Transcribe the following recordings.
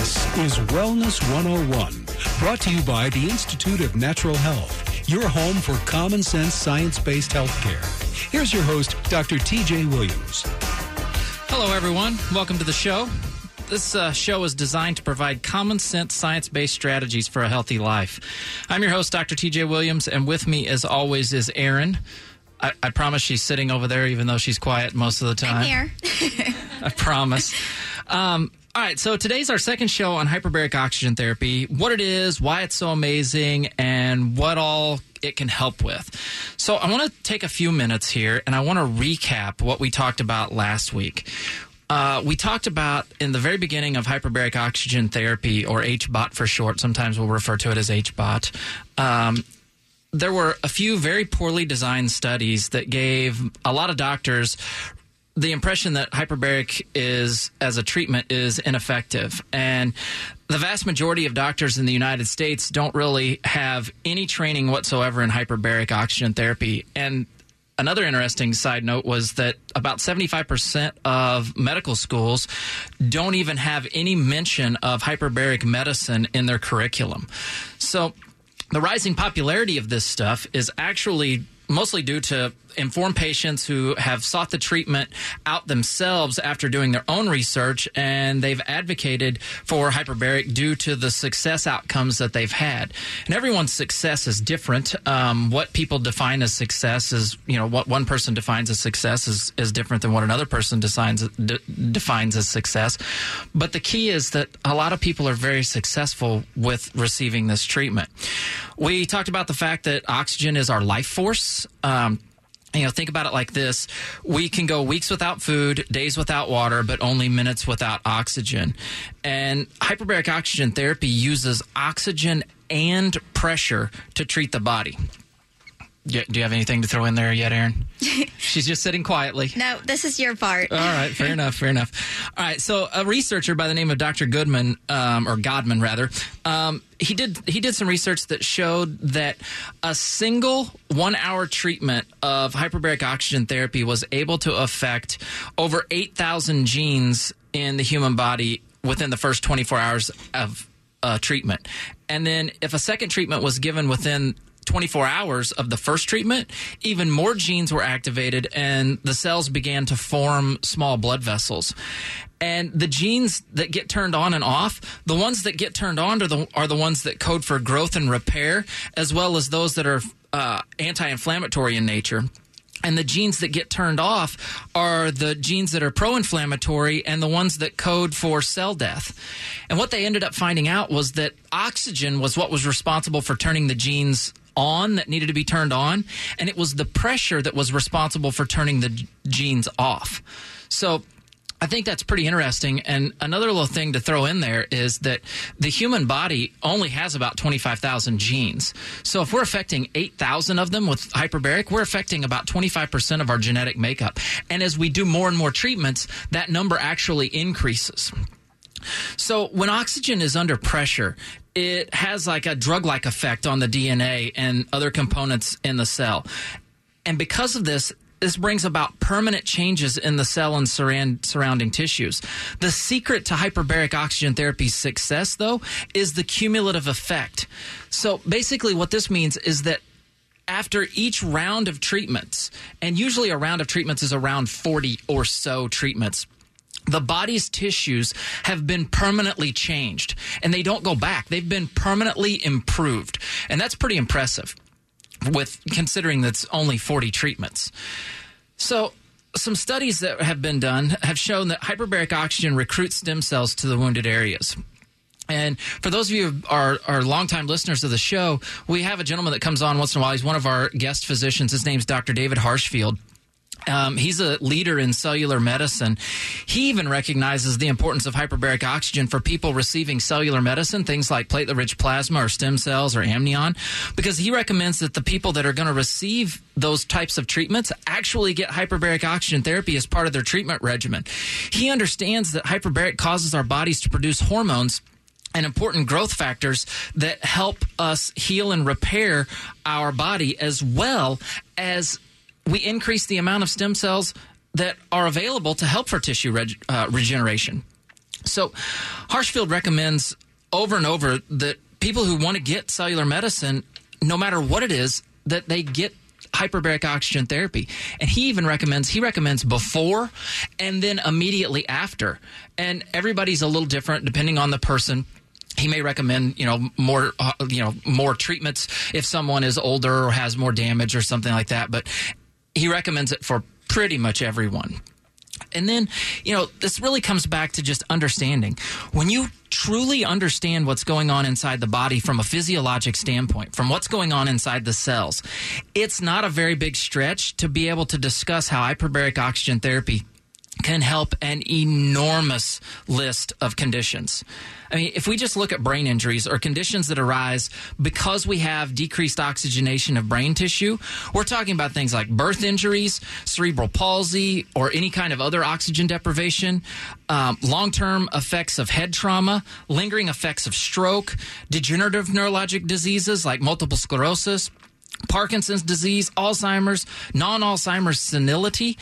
This is Wellness 101, brought to you by the Institute of Natural Health, your home for common sense science based healthcare. Here's your host, Dr. TJ Williams. Hello, everyone. Welcome to the show. This uh, show is designed to provide common sense, science based strategies for a healthy life. I'm your host, Dr. TJ Williams, and with me, as always, is Erin. I, I promise she's sitting over there, even though she's quiet most of the time. I'm here. I promise. Um, all right, so today's our second show on hyperbaric oxygen therapy what it is, why it's so amazing, and what all it can help with. So, I want to take a few minutes here and I want to recap what we talked about last week. Uh, we talked about in the very beginning of hyperbaric oxygen therapy, or HBOT for short. Sometimes we'll refer to it as HBOT. Um, there were a few very poorly designed studies that gave a lot of doctors the impression that hyperbaric is as a treatment is ineffective and the vast majority of doctors in the United States don't really have any training whatsoever in hyperbaric oxygen therapy and another interesting side note was that about 75% of medical schools don't even have any mention of hyperbaric medicine in their curriculum. So the rising popularity of this stuff is actually mostly due to informed patients who have sought the treatment out themselves after doing their own research and they've advocated for hyperbaric due to the success outcomes that they've had. And everyone's success is different. Um, what people define as success is you know what one person defines as success is, is different than what another person defines, de- defines as success. But the key is that a lot of people are very successful with receiving this treatment. We talked about the fact that oxygen is our life force um, you know, think about it like this. We can go weeks without food, days without water, but only minutes without oxygen. And hyperbaric oxygen therapy uses oxygen and pressure to treat the body. Do you have anything to throw in there yet, Erin? She's just sitting quietly. No, this is your part. All right, fair enough, fair enough. All right, so a researcher by the name of Dr. Goodman, um, or Godman rather, um, he did he did some research that showed that a single one hour treatment of hyperbaric oxygen therapy was able to affect over eight thousand genes in the human body within the first twenty four hours of uh, treatment. And then if a second treatment was given within 24 hours of the first treatment, even more genes were activated and the cells began to form small blood vessels. And the genes that get turned on and off, the ones that get turned on are the, are the ones that code for growth and repair, as well as those that are uh, anti inflammatory in nature. And the genes that get turned off are the genes that are pro inflammatory and the ones that code for cell death. And what they ended up finding out was that oxygen was what was responsible for turning the genes on that needed to be turned on, and it was the pressure that was responsible for turning the genes off. So I think that's pretty interesting. And another little thing to throw in there is that the human body only has about 25,000 genes. So if we're affecting 8,000 of them with hyperbaric, we're affecting about 25% of our genetic makeup. And as we do more and more treatments, that number actually increases. So when oxygen is under pressure, it has like a drug like effect on the DNA and other components in the cell. And because of this, this brings about permanent changes in the cell and surrounding tissues. The secret to hyperbaric oxygen therapy's success, though, is the cumulative effect. So basically, what this means is that after each round of treatments, and usually a round of treatments is around 40 or so treatments, the body's tissues have been permanently changed and they don't go back. They've been permanently improved. And that's pretty impressive with considering that's only 40 treatments. So, some studies that have been done have shown that hyperbaric oxygen recruits stem cells to the wounded areas. And for those of you who are, are longtime listeners of the show, we have a gentleman that comes on once in a while. He's one of our guest physicians. His name's Dr. David Harshfield. Um, he's a leader in cellular medicine. He even recognizes the importance of hyperbaric oxygen for people receiving cellular medicine, things like platelet rich plasma or stem cells or amnion, because he recommends that the people that are going to receive those types of treatments actually get hyperbaric oxygen therapy as part of their treatment regimen. He understands that hyperbaric causes our bodies to produce hormones and important growth factors that help us heal and repair our body as well as we increase the amount of stem cells that are available to help for tissue reg- uh, regeneration. So, Harshfield recommends over and over that people who want to get cellular medicine, no matter what it is, that they get hyperbaric oxygen therapy. And he even recommends he recommends before and then immediately after. And everybody's a little different depending on the person he may recommend you know more uh, you know more treatments if someone is older or has more damage or something like that but he recommends it for pretty much everyone and then, you know, this really comes back to just understanding. When you truly understand what's going on inside the body from a physiologic standpoint, from what's going on inside the cells, it's not a very big stretch to be able to discuss how hyperbaric oxygen therapy can help an enormous list of conditions. I mean, if we just look at brain injuries or conditions that arise because we have decreased oxygenation of brain tissue, we're talking about things like birth injuries, cerebral palsy, or any kind of other oxygen deprivation, um, long term effects of head trauma, lingering effects of stroke, degenerative neurologic diseases like multiple sclerosis. Parkinson's disease, Alzheimer's, non Alzheimer's senility,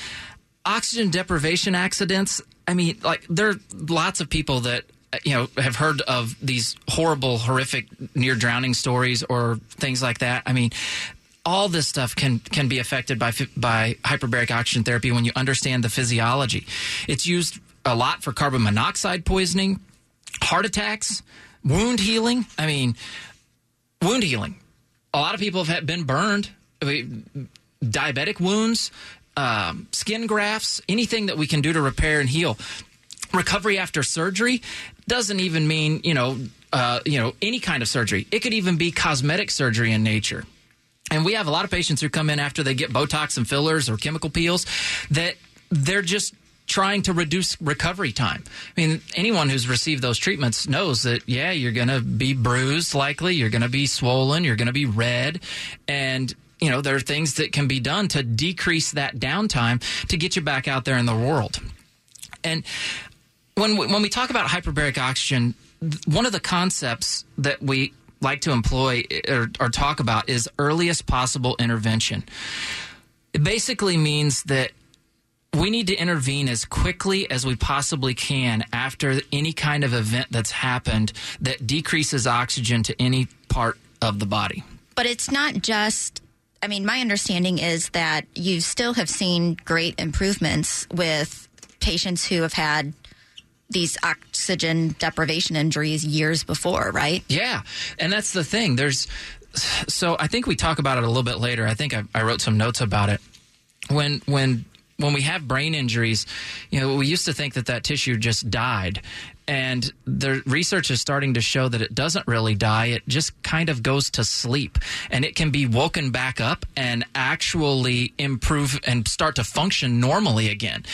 oxygen deprivation accidents. I mean, like, there are lots of people that you know have heard of these horrible horrific near drowning stories or things like that. I mean all this stuff can can be affected by by hyperbaric oxygen therapy when you understand the physiology. It's used a lot for carbon monoxide poisoning heart attacks wound healing. I mean wound healing. A lot of people have been burned. I mean, diabetic wounds um, skin grafts anything that we can do to repair and heal recovery after surgery doesn't even mean you know uh, you know any kind of surgery. It could even be cosmetic surgery in nature. And we have a lot of patients who come in after they get Botox and fillers or chemical peels that they're just trying to reduce recovery time. I mean, anyone who's received those treatments knows that, yeah, you're going to be bruised likely, you're going to be swollen, you're going to be red. And, you know, there are things that can be done to decrease that downtime to get you back out there in the world. And when we, when we talk about hyperbaric oxygen, one of the concepts that we like to employ eh, or, or talk about is earliest possible intervention. It basically means that we need to intervene as quickly as we possibly can after any kind of event that's happened that decreases oxygen to any part of the body. But it's not just I mean, my understanding is that you still have seen great improvements with patients who have had these oxygen deprivation injuries years before, right? Yeah. And that's the thing. There's so I think we talk about it a little bit later. I think I, I wrote some notes about it. When when when we have brain injuries, you know, we used to think that that tissue just died. And the research is starting to show that it doesn't really die. It just kind of goes to sleep and it can be woken back up and actually improve and start to function normally again.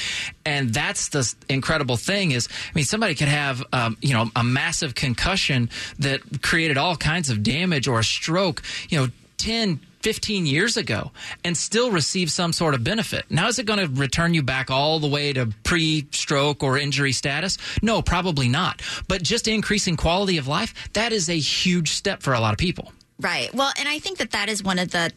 And that's the incredible thing is, I mean, somebody could have, um, you know, a massive concussion that created all kinds of damage or a stroke, you know, 10, 15 years ago and still receive some sort of benefit. Now, is it going to return you back all the way to pre stroke or injury status? No, probably not. But just increasing quality of life, that is a huge step for a lot of people. Right. Well, and I think that that is one of the,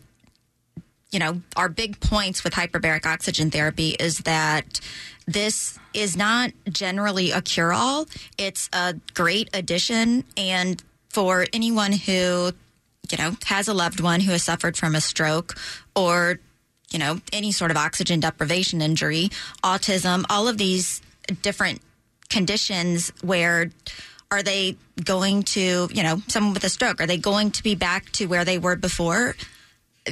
you know, our big points with hyperbaric oxygen therapy is that this is not generally a cure all. It's a great addition. And for anyone who you know, has a loved one who has suffered from a stroke or, you know, any sort of oxygen deprivation injury, autism, all of these different conditions where are they going to, you know, someone with a stroke, are they going to be back to where they were before?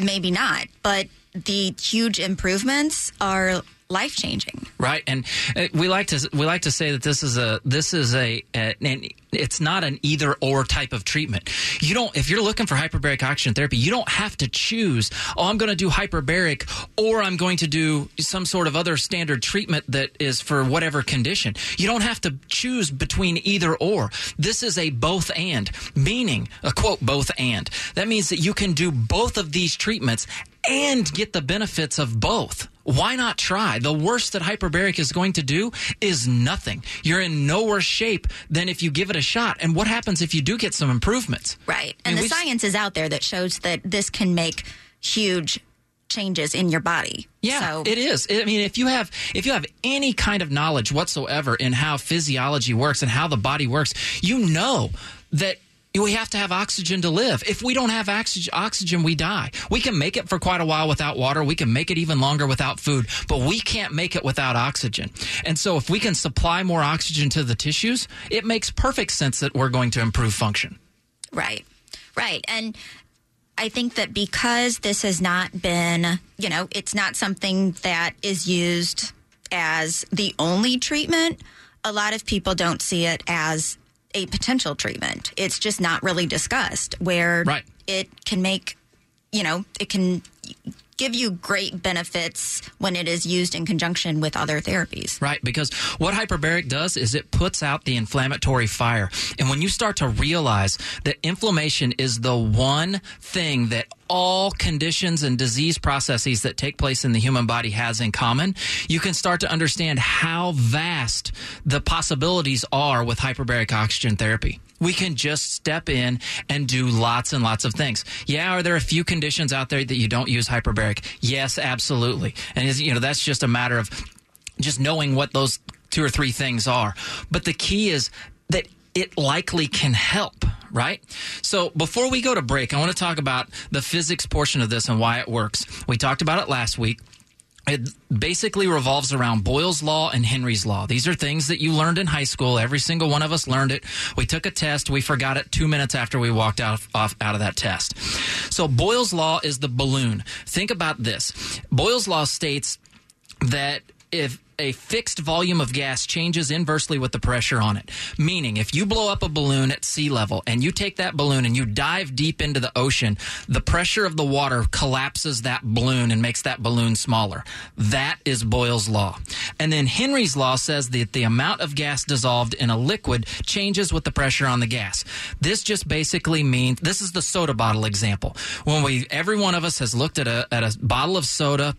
Maybe not, but the huge improvements are life changing. Right, and uh, we like to we like to say that this is a this is a, a an, it's not an either or type of treatment. You don't if you're looking for hyperbaric oxygen therapy, you don't have to choose. Oh, I'm going to do hyperbaric, or I'm going to do some sort of other standard treatment that is for whatever condition. You don't have to choose between either or. This is a both and, meaning a quote both and. That means that you can do both of these treatments and get the benefits of both. Why not try? The worst that hyperbaric is going to do is nothing. You're in no worse shape than if you give it a shot. And what happens if you do get some improvements? Right. And I mean, the science is out there that shows that this can make huge changes in your body. Yeah, so, it is. I mean, if you have if you have any kind of knowledge whatsoever in how physiology works and how the body works, you know that we have to have oxygen to live. If we don't have oxygen, we die. We can make it for quite a while without water. We can make it even longer without food, but we can't make it without oxygen. And so if we can supply more oxygen to the tissues, it makes perfect sense that we're going to improve function. Right. Right. And I think that because this has not been, you know, it's not something that is used as the only treatment, a lot of people don't see it as a potential treatment. It's just not really discussed where Right. it can make, you know, it can give you great benefits when it is used in conjunction with other therapies. Right, because what hyperbaric does is it puts out the inflammatory fire. And when you start to realize that inflammation is the one thing that all conditions and disease processes that take place in the human body has in common, you can start to understand how vast the possibilities are with hyperbaric oxygen therapy. We can just step in and do lots and lots of things. Yeah, are there a few conditions out there that you don't use hyperbaric? Yes, absolutely. And you know, that's just a matter of just knowing what those two or three things are. But the key is that it likely can help, right? So before we go to break, I want to talk about the physics portion of this and why it works. We talked about it last week. It basically revolves around Boyle's Law and Henry's Law. These are things that you learned in high school. Every single one of us learned it. We took a test. We forgot it two minutes after we walked out of, off, out of that test. So Boyle's Law is the balloon. Think about this. Boyle's Law states that if a fixed volume of gas changes inversely with the pressure on it. Meaning, if you blow up a balloon at sea level and you take that balloon and you dive deep into the ocean, the pressure of the water collapses that balloon and makes that balloon smaller. That is Boyle's Law. And then Henry's Law says that the amount of gas dissolved in a liquid changes with the pressure on the gas. This just basically means this is the soda bottle example. When we, every one of us has looked at a, at a bottle of soda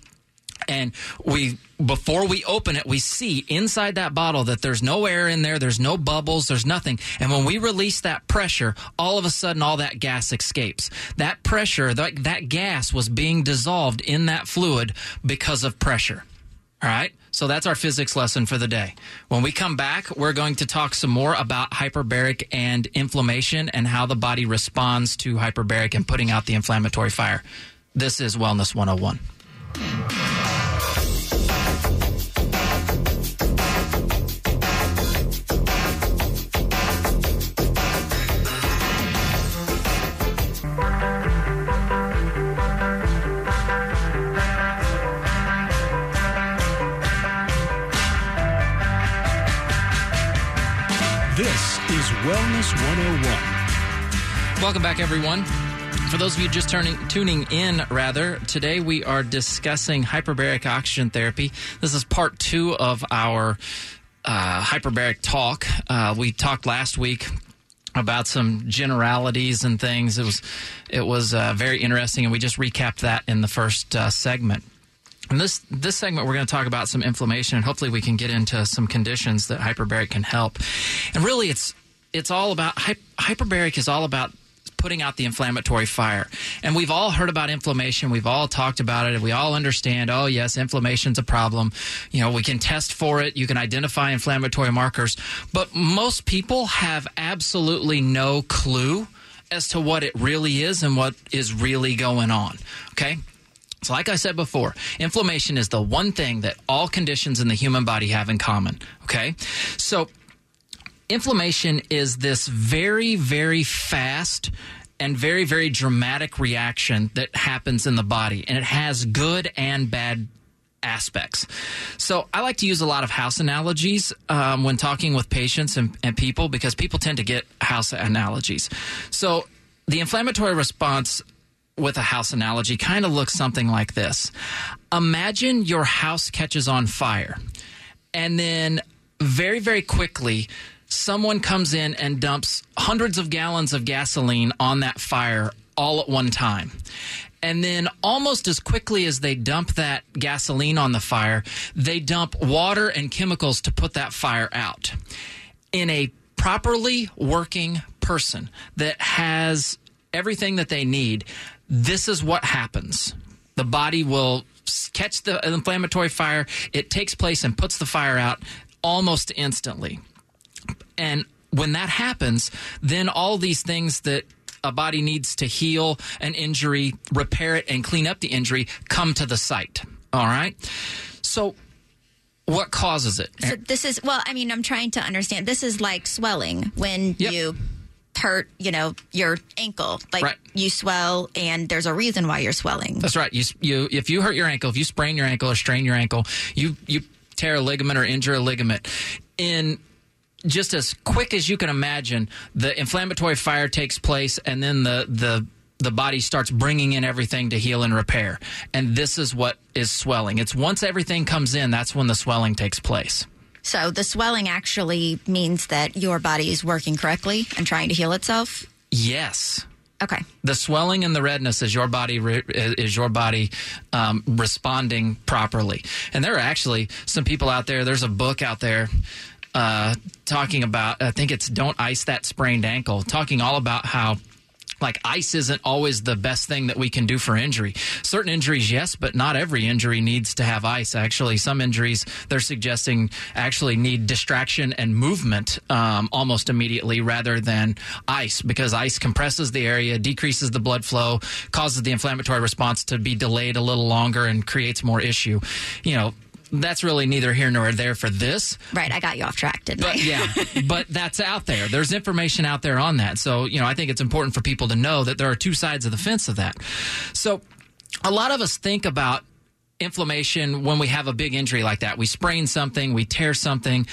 and we before we open it we see inside that bottle that there's no air in there there's no bubbles there's nothing. And when we release that pressure all of a sudden all that gas escapes. That pressure that, that gas was being dissolved in that fluid because of pressure. All right? So that's our physics lesson for the day. When we come back we're going to talk some more about hyperbaric and inflammation and how the body responds to hyperbaric and putting out the inflammatory fire. This is wellness 101 This is Wellness 101. Welcome back, everyone. For those of you just turning tuning in, rather, today we are discussing hyperbaric oxygen therapy. This is part two of our uh, hyperbaric talk. Uh, we talked last week about some generalities and things. It was it was uh, very interesting, and we just recapped that in the first uh, segment. In this this segment, we're going to talk about some inflammation, and hopefully, we can get into some conditions that hyperbaric can help. And really, it's it's all about hy- hyperbaric is all about putting out the inflammatory fire. And we've all heard about inflammation. We've all talked about it. And we all understand, oh, yes, inflammation's a problem. You know, we can test for it. You can identify inflammatory markers. But most people have absolutely no clue as to what it really is and what is really going on. Okay? So, like I said before, inflammation is the one thing that all conditions in the human body have in common. Okay? So, inflammation is this very, very fast and very, very dramatic reaction that happens in the body, and it has good and bad aspects. So I like to use a lot of house analogies um, when talking with patients and, and people because people tend to get house analogies. So the inflammatory response with a house analogy kind of looks something like this Imagine your house catches on fire, and then very, very quickly, someone comes in and dumps hundreds of gallons of gasoline on that fire all at one time. And then, almost as quickly as they dump that gasoline on the fire, they dump water and chemicals to put that fire out. In a properly working person that has everything that they need, this is what happens. The body will catch the inflammatory fire. It takes place and puts the fire out almost instantly. And when that happens, then all these things that a body needs to heal an injury, repair it, and clean up the injury come to the site. All right. So, what causes it? So this is well, I mean, I'm trying to understand. This is like swelling when Yep. you hurt, you know, your ankle. Like Right. you swell, and there's a reason why you're swelling. That's right. You you if you hurt your ankle, if you sprain your ankle or strain your ankle, you you tear a ligament or injure a ligament in just as quick as you can imagine, the inflammatory fire takes place, and then the the the body starts bringing in everything to heal and repair. And this is what is swelling. It's once everything comes in, that's when the swelling takes place. So the swelling actually means that your body is working correctly and trying to heal itself. Yes. Okay. the swelling and the redness is your body re- is your body um, responding properly. And there are actually some people out there. There's a book out there uh, talking about. I think it's "Don't Ice That Sprained Ankle," talking all about how. Like ice isn't always the best thing that we can do for injury. Certain injuries, yes, but not every injury needs to have ice. Actually, some injuries they're suggesting actually need distraction and movement um, almost immediately rather than ice because ice compresses the area, decreases the blood flow, causes the inflammatory response to be delayed a little longer, and creates more issue. You know, that's really neither here nor there for this. Right. I got you off track, didn't I? Yeah, but that's out there. There's information out there on that. So, you know, I think it's important for people to know that there are two sides of the fence of that. So, a lot of us think about inflammation when we have a big injury like that. We sprain something, we tear something,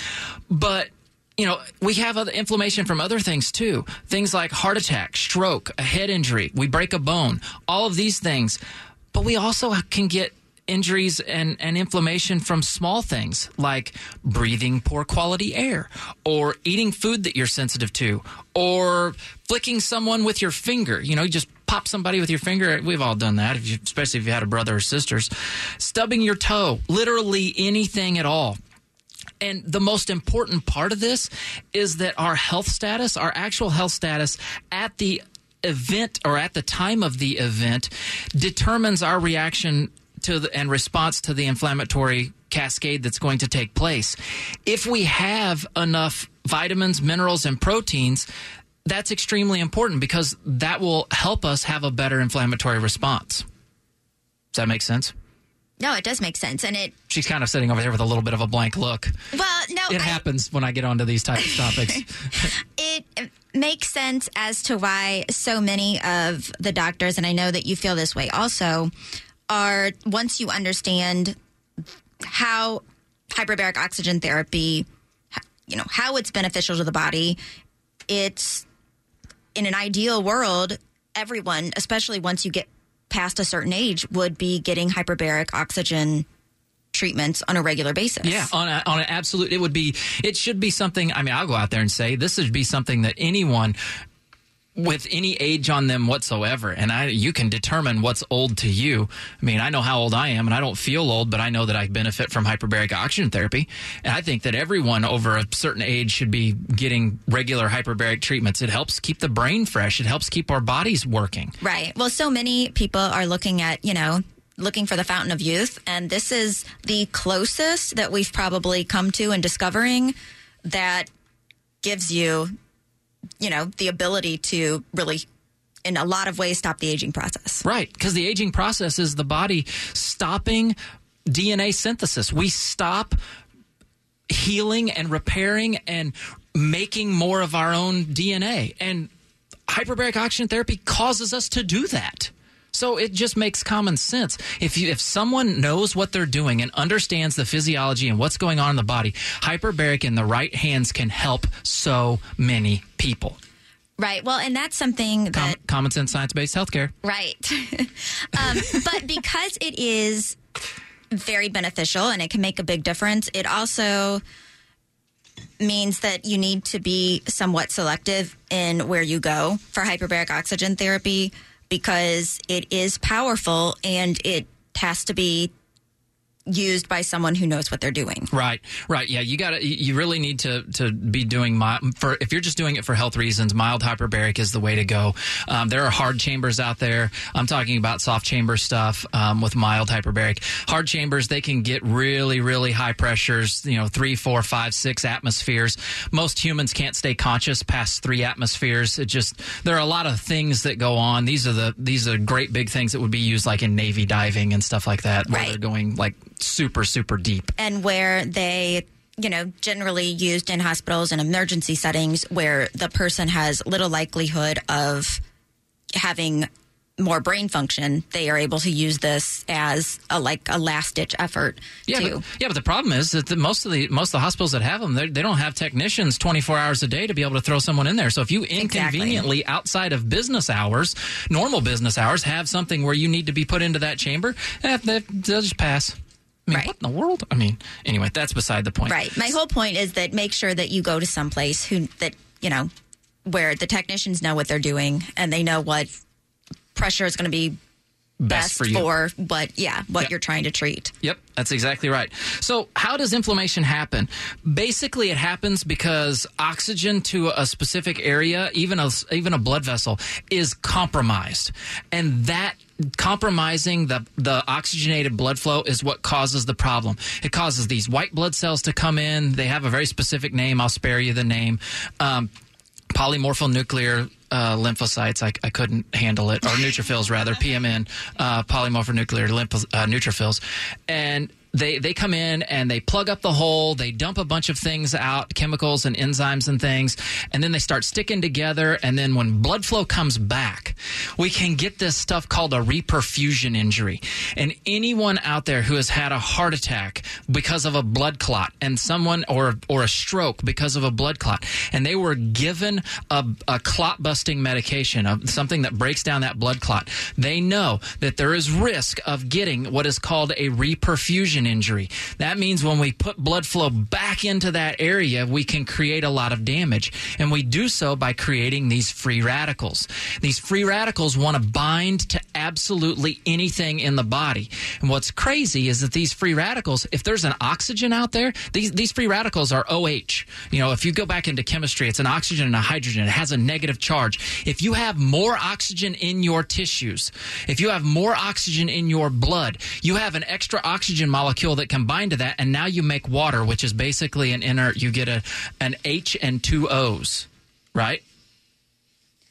but you know, we have other inflammation from other things too. Things like heart attack, stroke, a head injury, we break a bone, all of these things. But we also can get injuries and, and inflammation from small things like breathing poor quality air or eating food that you're sensitive to or flicking someone with your finger. You know, you just pop somebody with your finger. We've all done that, if you, especially if you had a brother or sisters. Stubbing your toe, literally anything at all. And the most important part of this is that our health status, our actual health status at the event or at the time of the event determines our reaction to the, and response to the inflammatory cascade that's going to take place. If we have enough vitamins, minerals, and proteins, that's extremely important because that will help us have a better inflammatory response. Does that make sense? No, it does make sense, and it. She's kind of sitting over there with a little bit of a blank look. Well, no, It I- happens when I get onto these types of topics. it makes sense as to why so many of the doctors, and I know that you feel this way also, are once you understand how hyperbaric oxygen therapy, you know, how it's beneficial to the body, it's in an ideal world, everyone, especially once you get past a certain age, would be getting hyperbaric oxygen treatments on a regular basis. Yeah, on a, on an absolute, it would be, it should be something. I mean, I'll go out there and say this should be something that anyone with any age on them whatsoever, and I, you can determine what's old to you. I mean, I know how old I am, and I don't feel old, but I know that I benefit from hyperbaric oxygen therapy, and I think that everyone over a certain age should be getting regular hyperbaric treatments. It helps keep the brain fresh. It helps keep our bodies working. Right. Well, so many people are looking at, you know, looking for the fountain of youth, and this is the closest that we've probably come to in discovering that gives you, you know, the ability to really, in a lot of ways, stop the aging process. Right, because the aging process is the body stopping DNA synthesis. We stop healing and repairing and making more of our own DNA. And hyperbaric oxygen therapy causes us to do that. So it just makes common sense. If you, if someone knows what they're doing and understands the physiology and what's going on in the body, hyperbaric in the right hands can help so many people. Right. Well, and that's something that Com- common sense, science based healthcare. Right. um, but because it is very beneficial and it can make a big difference, it also means that you need to be somewhat selective in where you go for hyperbaric oxygen therapy because it is powerful and it has to be used by someone who knows what they're doing. Right, right. Yeah, you got to. You really need to to be doing mild, for if you're just doing it for health reasons. Mild hyperbaric is the way to go. Um, there are hard chambers out there. I'm talking about soft chamber stuff um, with mild hyperbaric. Hard chambers they can get really really high pressures. You know, three, four, five, six atmospheres. Most humans can't stay conscious past three atmospheres. It just there are a lot of things that go on. These are the these are great big things that would be used like in Navy diving and stuff like that, where Right. they're going like super super deep. and where they you know generally used in hospitals and emergency settings where the person has little likelihood of having more brain function they are able to use this as a like a last ditch effort Yeah, too but, yeah, but the problem is that the, most of the most of the hospitals that have them, they're- don't have technicians twenty four hours a day to be able to throw someone in there. So if you inconveniently outside of business hours, normal business hours, have something where you need to be put into that chamber, eh, they, they'll just pass. I mean, Right. what in the world? I mean, anyway, that's beside the point. right my whole point is that make sure that you go to some place who that you know where the technicians know what they're doing and they know what pressure is going to be Best, best for you. for what yeah what Yep. you're trying to treat Yep, that's exactly right. So, how does inflammation happen? Basically, it happens because oxygen to a specific area, even a even a blood vessel, is compromised, and that compromising the the oxygenated blood flow is what causes the problem. It causes these white blood cells to come in. They have a very specific name. I'll spare you the name. Um, polymorphonuclear uh, lymphocytes. I, I couldn't handle it, or neutrophils rather, PMN, uh, polymorphonuclear lympho, uh, neutrophils, and they they come in and they plug up the hole. They dump a bunch of things out, chemicals and enzymes and things, and then they start sticking together. And then when blood flow comes back, we can get this stuff called a reperfusion injury. And anyone out there who has had a heart attack because of a blood clot, and someone or or a stroke because of a blood clot, and they were given a, a clot busting medication, of something that breaks down that blood clot, they know that there is risk of getting what is called a reperfusion injury. That means when we put blood flow back into that area, we can create a lot of damage. And we do so by creating these free radicals. These free radicals want to bind to absolutely anything in the body. And what's crazy is that these free radicals, if there's an oxygen out there, these, these free radicals are OH. You know, if you go back into chemistry, it's an oxygen and a hydrogen. It has a negative charge. If you have more oxygen in your tissues, if you have more oxygen in your blood, you have an extra oxygen molecule that can bind to that, and now you make water, which is basically an inert. You get a an H and two O's, right?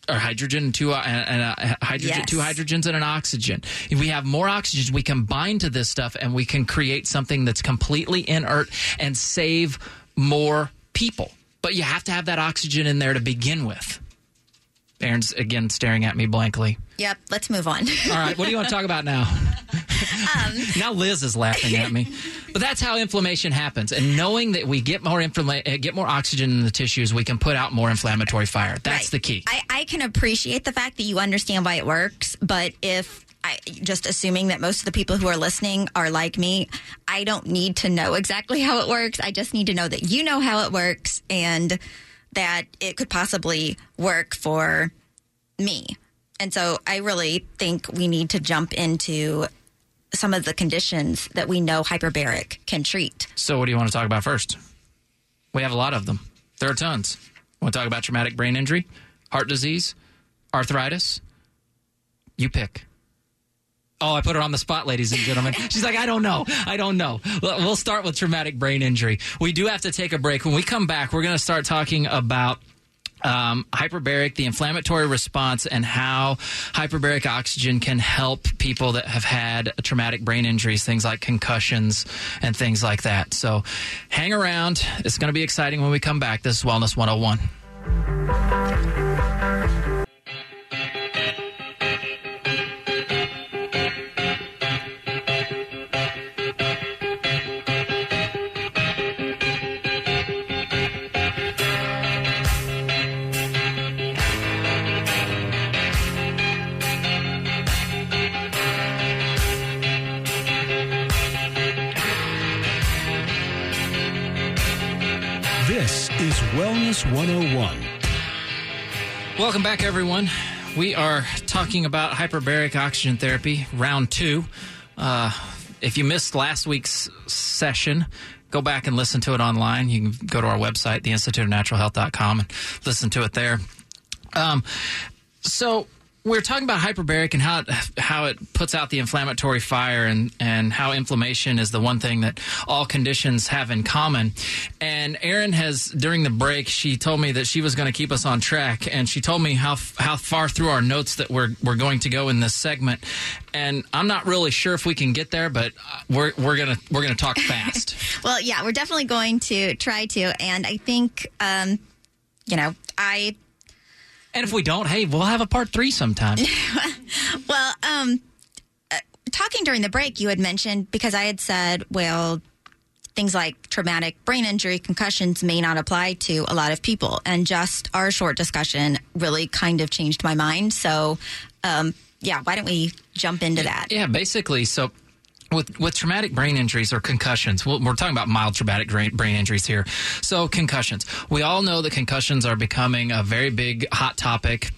Or hydrogen and two uh, and a hydrogen, Yes. two hydrogens and an oxygen. If we have more oxygen, we can bind to this stuff, and we can create something that's completely inert and save more people. But you have to have that oxygen in there to begin with. Erin's again staring at me blankly. yep let's move on All right, what do you want to talk about now? now Liz is laughing at me. But that's how inflammation happens. And knowing that we get more inflama- uh, get more oxygen in the tissues, we can put out more inflammatory fire. That's Right. the key. I, I can appreciate the fact that you understand why it works, but if I just assuming that most of the people who are listening are like me, I don't need to know exactly how it works. I just need to know that you know how it works and that it could possibly work for me. And so I really think we need to jump into some of the conditions that we know hyperbaric can treat. So what do you want to talk about first? We have a lot of them. There are tons. Want to talk about traumatic brain injury, heart disease, arthritis? You pick. Oh, I put her on the spot, ladies and gentlemen. She's like, I don't know. I don't know. Well, start with traumatic brain injury. We do have to take a break. When we come back, we're going to start talking about um, hyperbaric, the inflammatory response, and how hyperbaric oxygen can help people that have had traumatic brain injuries, things like concussions and things like that. So hang around. It's going to be exciting when we come back. This is Wellness 101. Wellness 101. Welcome back, everyone. We are talking about hyperbaric oxygen therapy, round two. Uh, if you missed last week's session, go back and listen to it online. You can go to our website, theinstituteofnaturalhealth.com, and listen to it there. Um, so we're talking about hyperbaric and how it, how it puts out the inflammatory fire and, and how inflammation is the one thing that all conditions have in common. And Erin has, during the break, she told me that she was going to keep us on track, and she told me how how far through our notes that we're we're going to go in this segment. And I'm not really sure if we can get there, but we're we're gonna we're gonna talk fast. well, yeah, we're definitely going to try to, and I think, um, you know, I and if we don't, hey, we'll have a part three sometime. well, um, uh, talking during the break, you had mentioned because I had said, well, things like traumatic brain injury, concussions may not apply to a lot of people. And just our short discussion really kind of changed my mind. So, um, yeah, why don't we jump into that? Yeah, basically. So, with with traumatic brain injuries or concussions, we're talking about mild traumatic brain injuries here. So concussions, we all know that concussions are becoming a very big hot topic.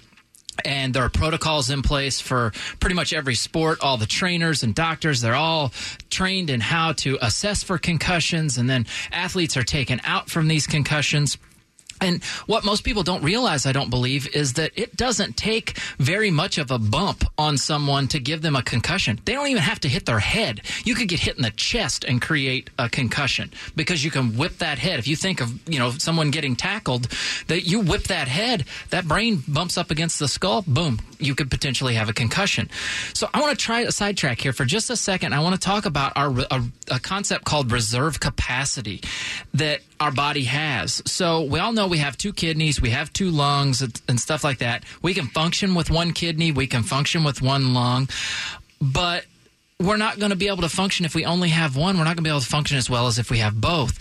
And there are protocols in place for pretty much every sport. All the trainers and doctors, they're all trained in how to assess for concussions. And then athletes are taken out from these concussions and what most people don't realize, I don't believe, is that it doesn't take very much of a bump on someone to give them a concussion. They don't even have to hit their head. You could get hit in the chest and create a concussion because you can whip that head. If you think of, you know, someone getting tackled, that you whip that head, that brain bumps up against the skull, boom, you could potentially have a concussion. So I want to try a sidetrack here for just a second. I want to talk about our a, a concept called reserve capacity that our body has. So we all know we have two kidneys, we have two lungs, and stuff like that. We can function with one kidney, we can function with one lung, but we're not going to be able to function if we only have one. We're not going to be able to function as well as if we have both.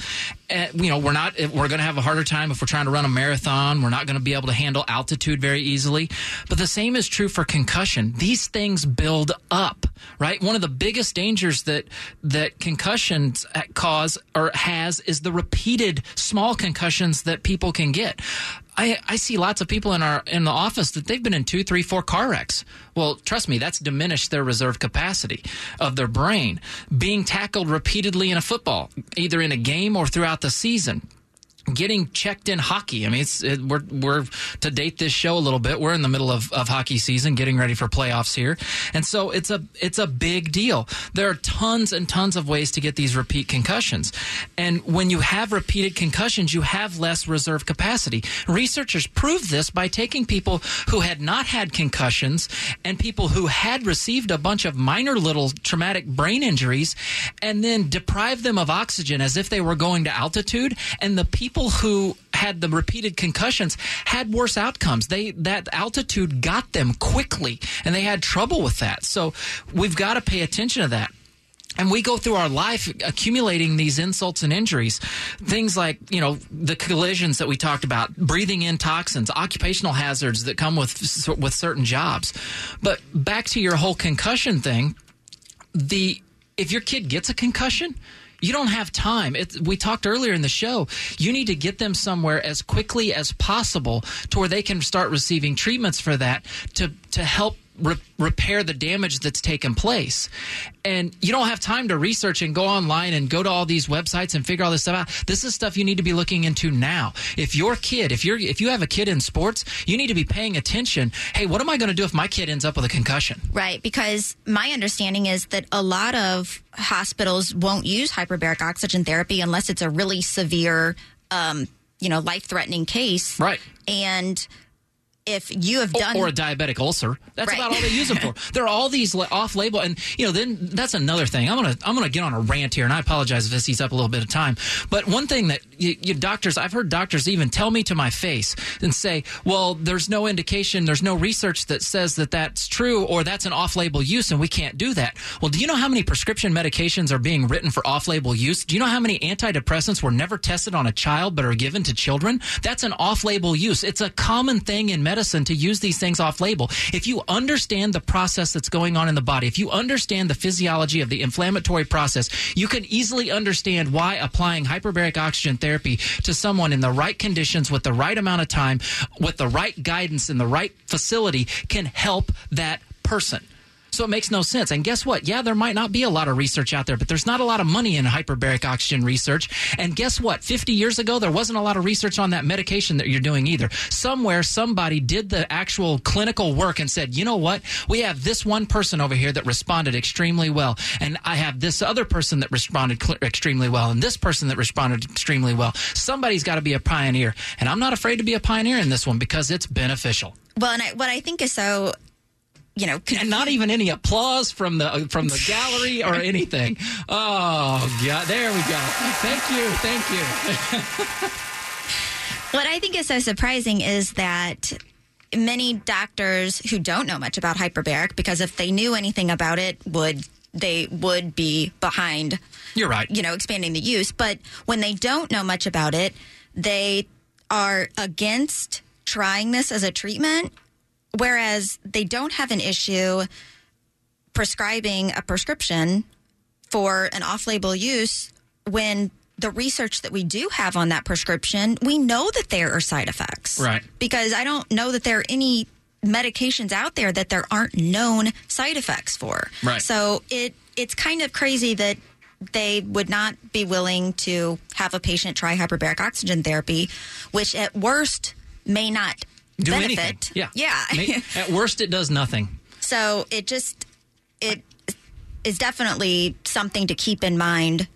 And, you know, we're not. Eh, we're going to have a harder time if we're trying to run a marathon. We're not going to be able to handle altitude very easily. But the same is true for concussion. These things build up, right? One of the biggest dangers that that concussions eh, cause or has is the repeated small concussions that people can get. I, I see lots of people in our in the office that they've been in two, three, four car wrecks. Well, trust me, that's diminished their reserve capacity of their brain. Being tackled repeatedly in a football, either in a game or throughout the season getting checked in hockey. I mean, it's it, we're we're to date this show a little bit. We're in the middle of, of hockey season, getting ready for playoffs here, and so it's a it's a big deal. There are tons and tons of ways to get these repeat concussions, and when you have repeated concussions, you have less reserve capacity. Researchers proved this by taking people who had not had concussions and people who had received a bunch of minor little traumatic brain injuries, and then deprive them of oxygen as if they were going to altitude, and the people people who had the repeated concussions had worse outcomes. They that altitude got them quickly, and they had trouble with that. So we've got to pay attention to that. And we go through our life accumulating these insults and injuries. Things like, you know, the collisions that we talked about, breathing in toxins, occupational hazards that come with with certain jobs. But back to your whole concussion thing, the if your kid gets a concussion, you don't have time. It, we talked earlier in the show. You need to get them somewhere as quickly as possible to where they can start receiving treatments for that to to help re- repair the damage that's taken place. And you don't have time to research and go online and go to all these websites and figure all this stuff out. This is stuff you need to be looking into now. If your kid, if you're if you have a kid in sports, you need to be paying attention. Hey, what am I going to do if my kid ends up with a concussion? Right, because my understanding is that a lot of hospitals won't use hyperbaric oxygen therapy unless it's a really severe um, you know, life-threatening case. Right. And if you have done or, or a diabetic ulcer. That's right. about all they use them for. There are all these off label and you know then that's another thing. I'm gonna i'm gonna get on a rant here and i apologize if this eats up a little bit of time. But one thing that you, you doctors i've heard doctors even tell me to my face and say well there's no indication there's no research that says that that's true or that's an off label use and we can't do that. Well do you know how many prescription medications are being written for off label use? Do you know how many antidepressants were never tested on a child but are given to children? That's an off label use. It's a common thing in medicine medicine to use these things off label. If you understand the process that's going on in the body, if you understand the physiology of the inflammatory process, you can easily understand why applying hyperbaric oxygen therapy to someone in the right conditions with the right amount of time, with the right guidance in the right facility can help that person. So it makes no sense. And guess what? Yeah, there might not be a lot of research out there, but there's not a lot of money in hyperbaric oxygen research. And guess what? 50 years ago, there wasn't a lot of research on that medication that you're doing either. Somewhere, somebody did the actual clinical work and said, you know what? We have this one person over here that responded extremely well. And I have this other person that responded cl- extremely well. And this person that responded extremely well. Somebody's got to be a pioneer. And I'm not afraid to be a pioneer in this one because it's beneficial. Well, and I, what I think is so you know, and not even any applause from the uh, from the gallery or anything. Oh, yeah, there we go. Thank you, thank you. what I think is so surprising is that many doctors who don't know much about hyperbaric, because if they knew anything about it, would they would be behind. You're right. You know, expanding the use, but when they don't know much about it, they are against trying this as a treatment Whereas they don't have an issue prescribing a prescription for an off label use when the research that we do have on that prescription, we know that there are side effects. Right. Because I don't know that there are any medications out there that there aren't known side effects for. Right. So it it's kind of crazy that they would not be willing to have a patient try hyperbaric oxygen therapy, which at worst may not do benefit. anything. Yeah. Yeah. At worst, it does nothing. So it just it is definitely something to keep in mind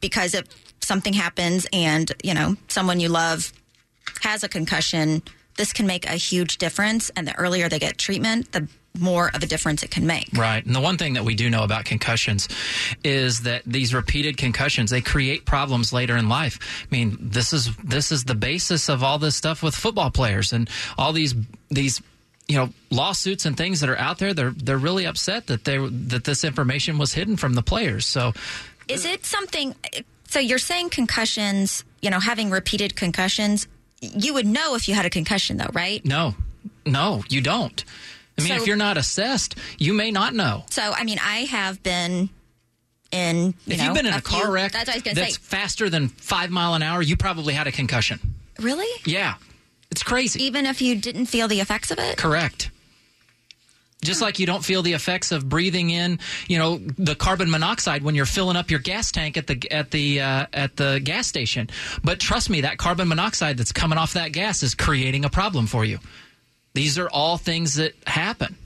because if something happens and you know someone you love has a concussion, this can make a huge difference. And the earlier they get treatment, the more of a difference it can make. Right. And the one thing that we do know about concussions is that these repeated concussions, they create problems later in life. I mean, this is this is the basis of all this stuff with football players and all these these you know lawsuits and things that are out there they're they're really upset that they that this information was hidden from the players. So is it something so you're saying concussions, you know, having repeated concussions, you would know if you had a concussion though, right? No. No, you don't. I mean, so, if you're not assessed, you may not know. So, I mean, I have been in. You if know, you've been in a, a car few, wreck that's, that's faster than five mile an hour, you probably had a concussion. Really? Yeah, it's crazy. Even if you didn't feel the effects of it. Correct. Just like you don't feel the effects of breathing in, you know, the carbon monoxide when you're filling up your gas tank at the at the uh, at the gas station. But trust me, that carbon monoxide that's coming off that gas is creating a problem for you. These are all things that happen.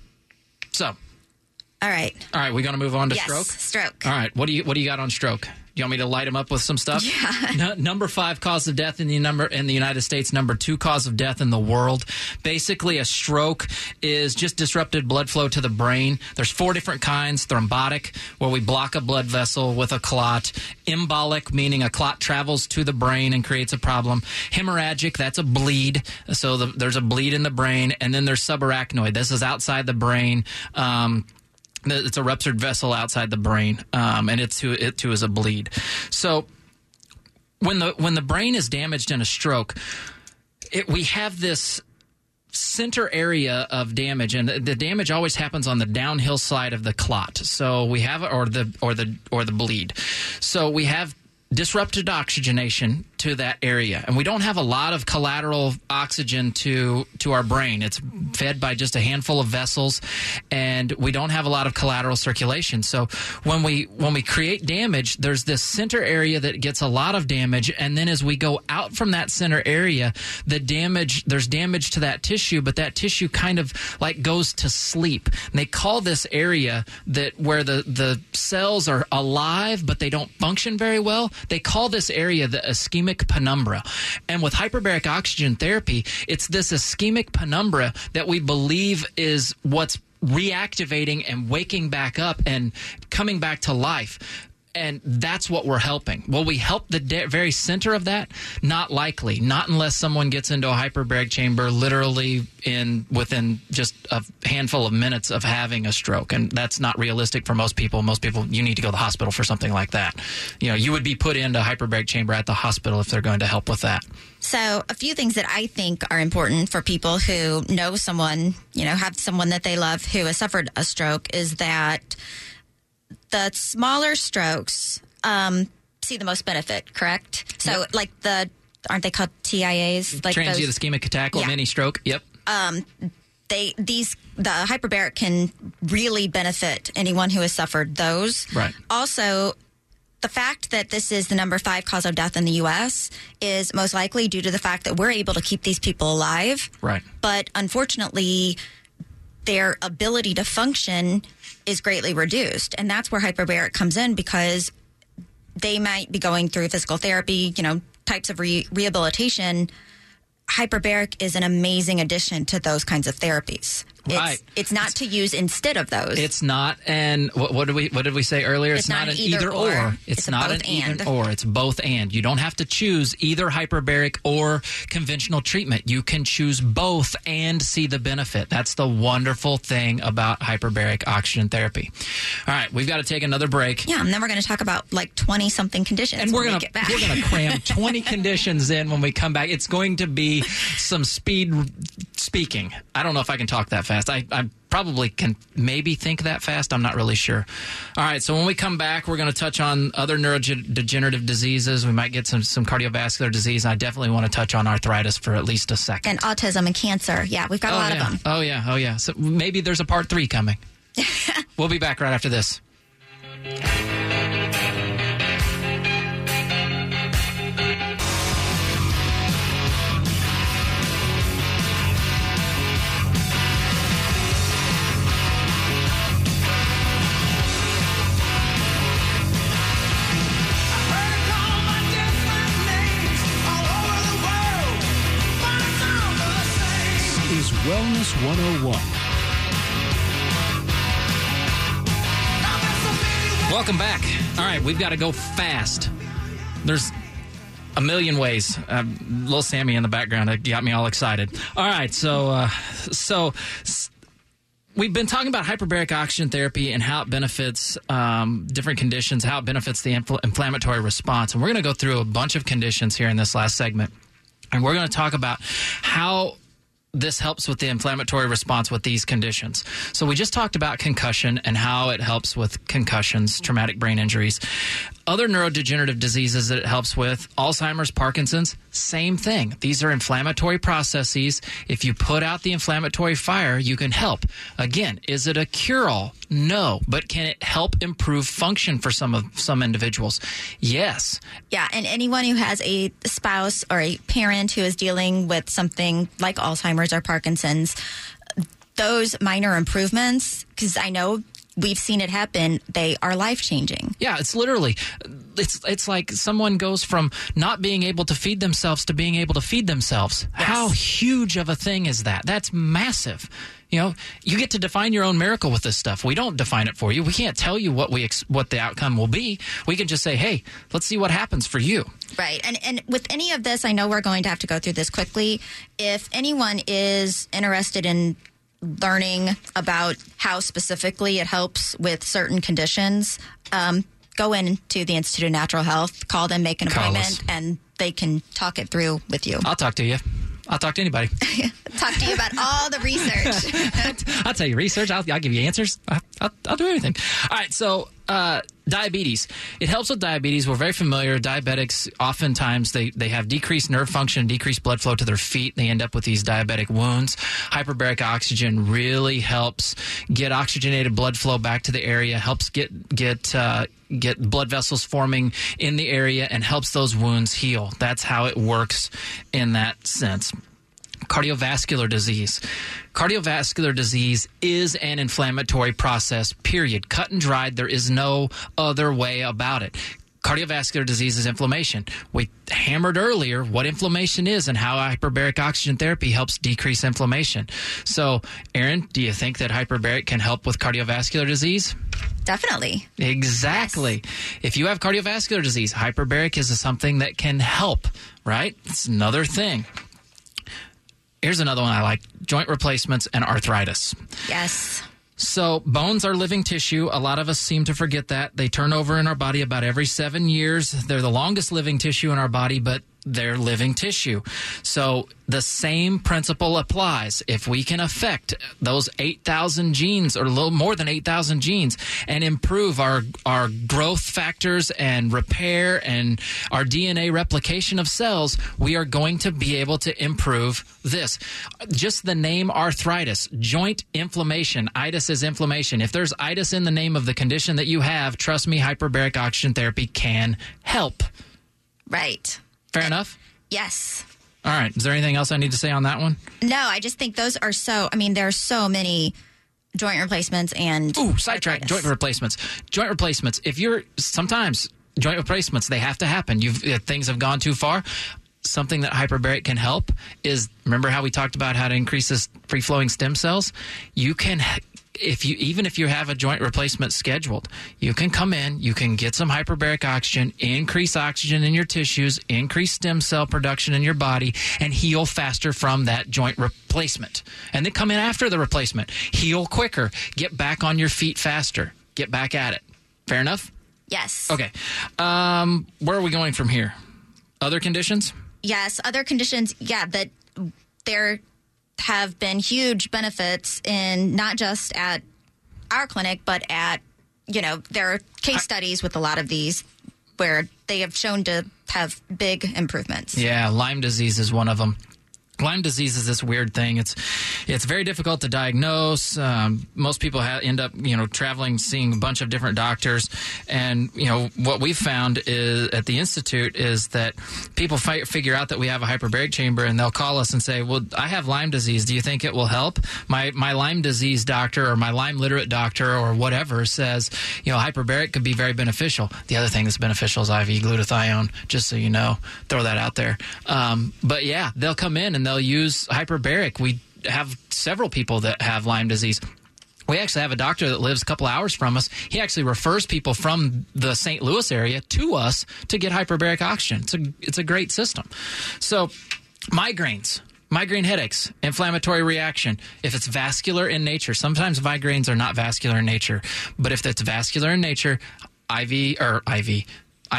So, all right, all right, we're going to move on to yes, stroke. Stroke. All right, what do you what do you got on stroke? You want me to light them up with some stuff? Yeah. No, number five cause of death in the number in the United States. Number two cause of death in the world. Basically, a stroke is just disrupted blood flow to the brain. There's four different kinds: thrombotic, where we block a blood vessel with a clot; embolic, meaning a clot travels to the brain and creates a problem; hemorrhagic, that's a bleed. So the, there's a bleed in the brain, and then there's subarachnoid. This is outside the brain. Um, it's a ruptured vessel outside the brain, um, and it too, it too is a bleed. So when the when the brain is damaged in a stroke, it, we have this center area of damage and the damage always happens on the downhill side of the clot so we have or the or the or the bleed so we have disrupted oxygenation to that area. And we don't have a lot of collateral oxygen to to our brain. It's fed by just a handful of vessels and we don't have a lot of collateral circulation. So when we when we create damage there's this center area that gets a lot of damage. And then as we go out from that center area the damage there's damage to that tissue but that tissue kind of like goes to sleep. And they call this area that where the the cells are alive but they don't function very well they call this area the ischemic penumbra. And with hyperbaric oxygen therapy, it's this ischemic penumbra that we believe is what's reactivating and waking back up and coming back to life and that's what we're helping. Will we help the de- very center of that? Not likely. Not unless someone gets into a hyperbaric chamber literally in within just a handful of minutes of having a stroke, and that's not realistic for most people. Most people, you need to go to the hospital for something like that. You know, you would be put into a hyperbaric chamber at the hospital if they're going to help with that. So, a few things that I think are important for people who know someone, you know, have someone that they love who has suffered a stroke is that the smaller strokes um, see the most benefit, correct? So, yep. like the aren't they called TIAs? Like transient those? ischemic attack or yeah. mini stroke. Yep. Um, they these the hyperbaric can really benefit anyone who has suffered those. Right. Also, the fact that this is the number five cause of death in the U.S. is most likely due to the fact that we're able to keep these people alive. Right. But unfortunately, their ability to function is greatly reduced, and that's where hyperbaric comes in because they might be going through physical therapy, you know, types of re- rehabilitation hyperbaric is an amazing addition to those kinds of therapies. Right. It's, it's not to use instead of those. It's not an what, what did we what did we say earlier? It's not an either or. It's, It's not an either and. or. It's both and. You don't have to choose either hyperbaric or conventional treatment. You can choose both and see the benefit. That's the wonderful thing about hyperbaric oxygen therapy. All right, we've got to take another break. yeah, and then we're going to talk about like 20 something conditions. And we're we get back. we're gonna cram twenty conditions in when we come back. It's going to be some speed speaking. I don't know if I can talk that fast. I, I probably can maybe think that fast. I'm not really sure. All right. So when we come back, we're going to touch on other neurodegenerative diseases. We might get some some cardiovascular disease. I definitely want to touch on arthritis for at least a second. and autism and cancer. Yeah, we've got a oh lot yeah. of them. Oh yeah. Oh yeah. So maybe there's a part three coming. we'll be back right after this. Wellness 101. Welcome back. All right, we've got to go fast. There's a million ways. Uh, little Sammy in the background that got me all excited. All right, so uh, so we've been talking about hyperbaric oxygen therapy and how it benefits um, different conditions, how it benefits the infl- inflammatory response, and we're going to go through a bunch of conditions here in this last segment, and we're going to talk about how this helps with the inflammatory response with these conditions. So we just talked about concussion and how it helps with concussions, traumatic brain injuries. Other neurodegenerative diseases that it helps with, Alzheimer's, Parkinson's, same thing. These are inflammatory processes. If you put out the inflammatory fire, you can help. Again, is it a cure-all? No, but can it help improve function for some of some individuals? Yes. Yeah, and anyone who has a spouse or a parent who is dealing with something like Alzheimer's or Parkinson's, those minor improvements, because I know we've seen it happen, they are life changing. Yeah, it's literally it's it's like someone goes from not being able to feed themselves to being able to feed themselves. How huge of a thing is that? That's massive. You know, you get to define your own miracle with this stuff. We don't define it for you. We can't tell you what we ex- what the outcome will be. We can just say, "Hey, let's see what happens for you." Right. And and with any of this, I know we're going to have to go through this quickly. If anyone is interested in learning about how specifically it helps with certain conditions, um, go into the Institute of Natural Health, call them, make an Call appointment, us. and they can talk it through with you. I'll talk to you. I'll talk to anybody. talk to you about all the research. I'll tell you research. I'll, I'll give you answers. I'll, I'll, I'll do anything. All right. So, uh, diabetes. It helps with diabetes. We're very familiar. Diabetics, oftentimes, they, they have decreased nerve function, decreased blood flow to their feet. They end up with these diabetic wounds. Hyperbaric oxygen really helps get oxygenated blood flow back to the area, helps get, get, uh, get blood vessels forming in the area and helps those wounds heal. That's how it works in that sense cardiovascular disease. Cardiovascular disease is an inflammatory process, period. Cut and dried. There is no other way about it. Cardiovascular disease is inflammation. We hammered earlier what inflammation is and how hyperbaric oxygen therapy helps decrease inflammation. So, Erin, do you think that hyperbaric can help with cardiovascular disease? Definitely. Exactly. If you have cardiovascular disease, hyperbaric is something that can help, right? It's another thing. Here's another one I like joint replacements and arthritis. Yes. So, bones are living tissue. A lot of us seem to forget that. They turn over in our body about every seven years. They're the longest living tissue in our body, but their living tissue. So the same principle applies. If we can affect those 8,000 genes or a little more than 8,000 genes and improve our, our growth factors and repair and our DNA replication of cells, we are going to be able to improve this. Just the name arthritis, joint inflammation, itis is inflammation. If there's itis in the name of the condition that you have, trust me, hyperbaric oxygen therapy can help. Right. Fair enough? Yes. All right. Is there anything else I need to say on that one? No, I just think those are so. I mean, there are so many joint replacements and Ooh, sidetrack. Joint replacements. Joint replacements. If you're sometimes joint replacements, they have to happen. You've things have gone too far. Something that hyperbaric can help is remember how we talked about how to increase this free flowing stem cells. You can if you even if you have a joint replacement scheduled, you can come in, you can get some hyperbaric oxygen, increase oxygen in your tissues, increase stem cell production in your body, and heal faster from that joint replacement. And then come in after the replacement, heal quicker, get back on your feet faster, get back at it. Fair enough? Yes. Okay. Um, where are we going from here? Other conditions? Yes. Other conditions. Yeah, that there have been huge benefits in not just at our clinic, but at you know there are case studies with a lot of these where they have shown to have big improvements. Yeah, Lyme disease is one of them. Lyme disease is this weird thing. It's it's very difficult to diagnose. Um, most people ha- end up, you know, traveling, seeing a bunch of different doctors, and you know what we've found is at the institute is that people fi- figure out that we have a hyperbaric chamber, and they'll call us and say, "Well, I have Lyme disease. Do you think it will help?" My my Lyme disease doctor or my Lyme literate doctor or whatever says, you know, hyperbaric could be very beneficial. The other thing that's beneficial is IV glutathione. Just so you know, throw that out there. Um, but yeah, they'll come in and they'll use hyperbaric. We have several people that have Lyme disease. We actually have a doctor that lives a couple hours from us. He actually refers people from the St. Louis area to us to get hyperbaric oxygen. It's a it's a great system. So, migraines, migraine headaches, inflammatory reaction. If it's vascular in nature, sometimes migraines are not vascular in nature, but if it's vascular in nature, IV or IV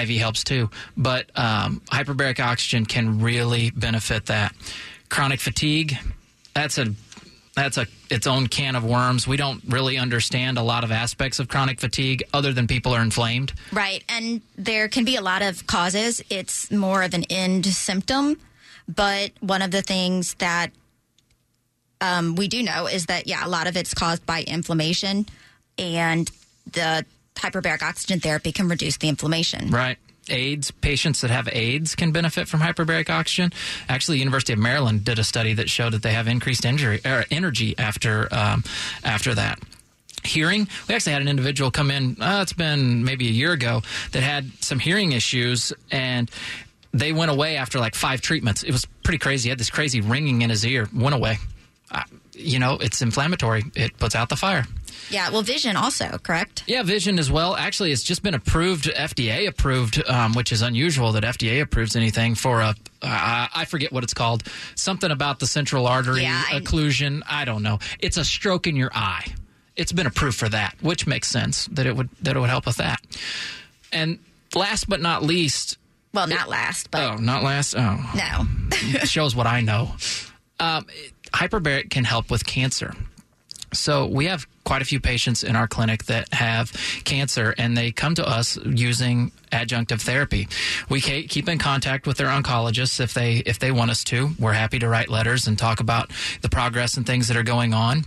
IV helps too, but um, hyperbaric oxygen can really benefit that. Chronic fatigue, that's a that's a its own can of worms. We don't really understand a lot of aspects of chronic fatigue other than people are inflamed. Right. And there can be a lot of causes. It's more of an end symptom. But one of the things that um, we do know is that, yeah, a lot of it's caused by inflammation, and the hyperbaric oxygen therapy can reduce the inflammation. Right. AIDS patients that have AIDS can benefit from hyperbaric oxygen. Actually, University of Maryland did a study that showed that they have increased injury er, energy after um, after that. Hearing, we actually had an individual come in. Uh, it's been maybe a year ago that had some hearing issues, and they went away after like five treatments. It was pretty crazy. He had this crazy ringing in his ear. Went away. Uh, you know, it's inflammatory. It puts out the fire. Yeah. Well, vision also, correct? Yeah, Vision as well. Actually, it's just been approved, FDA approved, um, which is unusual that FDA approves anything for a. Uh, I forget what it's called. Something about the central artery Yeah, I- occlusion. I don't know. It's a stroke in your eye. It's been approved for that, which makes sense that it would that it would help with that. And last but not least, Well, not last, but oh, not last. Oh, no. shows what I know. Um, hyperbaric can help with cancer. So we have quite a few patients in our clinic that have cancer, and they come to us using adjunctive therapy. We keep in contact with their oncologists if they if they want us to. We're happy to write letters and talk about the progress and things that are going on.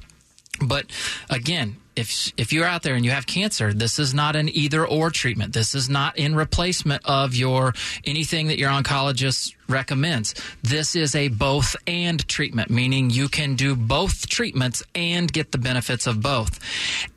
But again, if if you're out there and you have cancer, this is not an either or treatment. This is not in replacement of your anything that your oncologist recommends. This is a both and treatment, meaning you can do both treatments and get the benefits of both.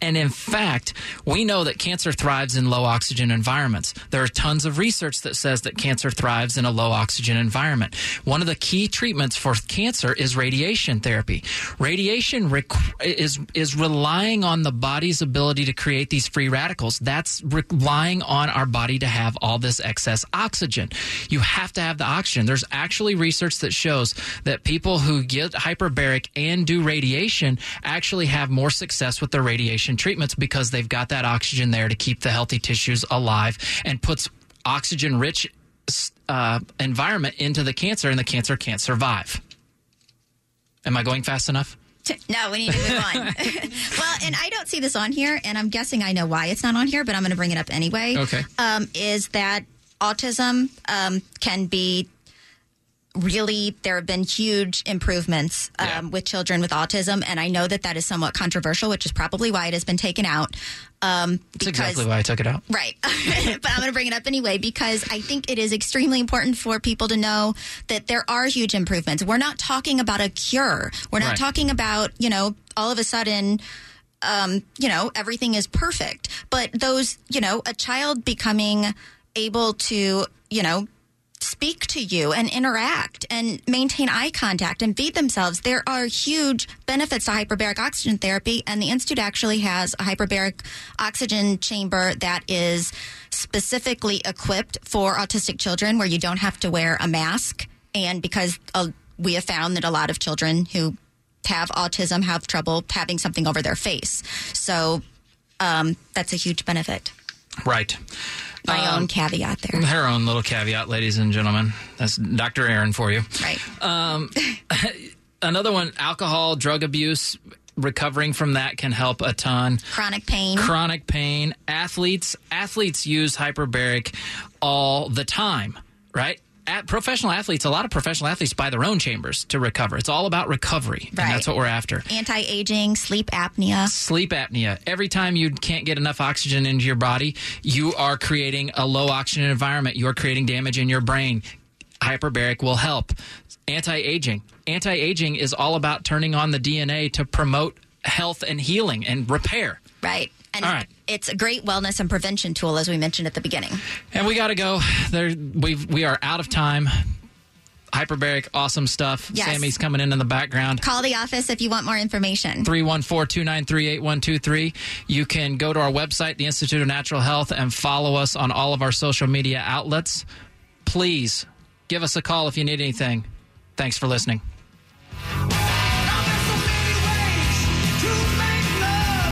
And in fact, we know that cancer thrives in low oxygen environments. There are tons of research that says that cancer thrives in a low oxygen environment. One of the key treatments for cancer is radiation therapy. Radiation requ- is is relying on the body's ability to create these free radicals. That's relying on our body to have all this excess oxygen. You have to have the oxygen. There's actually research that shows that people who get hyperbaric and do radiation actually have more success with their radiation treatments because they've got that oxygen there to keep the healthy tissues alive and puts oxygen rich uh, environment into the cancer, and the cancer can't survive. Am I going fast enough? No, we need to move on. well, and I don't see this on here, and I'm guessing I know why it's not on here, but I'm going to bring it up anyway. Okay. Um, is that autism um, can be really there have been huge improvements um, Yeah. with children with autism and i know that that is somewhat controversial which is probably why it has been taken out um, That's exactly why I took it out. Right. but I'm going to bring it up anyway because I think it is extremely important for people to know that there are huge improvements. We're not talking about a cure. We're not Right. talking about, you know, all of a sudden, um, you know, everything is perfect. But those, you know, a child becoming able to, you know, speak to you and interact and maintain eye contact and feed themselves. There are huge benefits to hyperbaric oxygen therapy, and the Institute actually has a hyperbaric oxygen chamber that is specifically equipped for autistic children where you don't have to wear a mask. And because uh, we have found that a lot of children who have autism have trouble having something over their face. So um, that's a huge benefit. Right. My Um, own caveat there. Her own little caveat, ladies and gentlemen. That's Dr. Erin for you. Right. Another one alcohol, drug abuse, recovering from that can help a ton. Chronic pain. Chronic pain. Athletes, athletes use hyperbaric all the time, right? At professional athletes, a lot of professional athletes buy their own chambers to recover. It's all about recovery, and that's what we're after. anti aging, sleep apnea. Sleep apnea. Every time you can't get enough oxygen into your body, you are creating a low oxygen environment. You are creating damage in your brain. Hyperbaric will help. Anti aging. Anti aging is all about turning on the DNA to promote health and healing and repair. Right. And All right. it's a great wellness and prevention tool, as we mentioned at the beginning. And we got to go. There, we we are out of time. Hyperbaric, awesome stuff. Yes. Sammy's coming in in the background. Call the office if you want more information. 314-293-8123. You can go to our website, the Institute of Natural Health, and follow us on all of our social media outlets. Please give us a call if you need anything. Thanks for listening.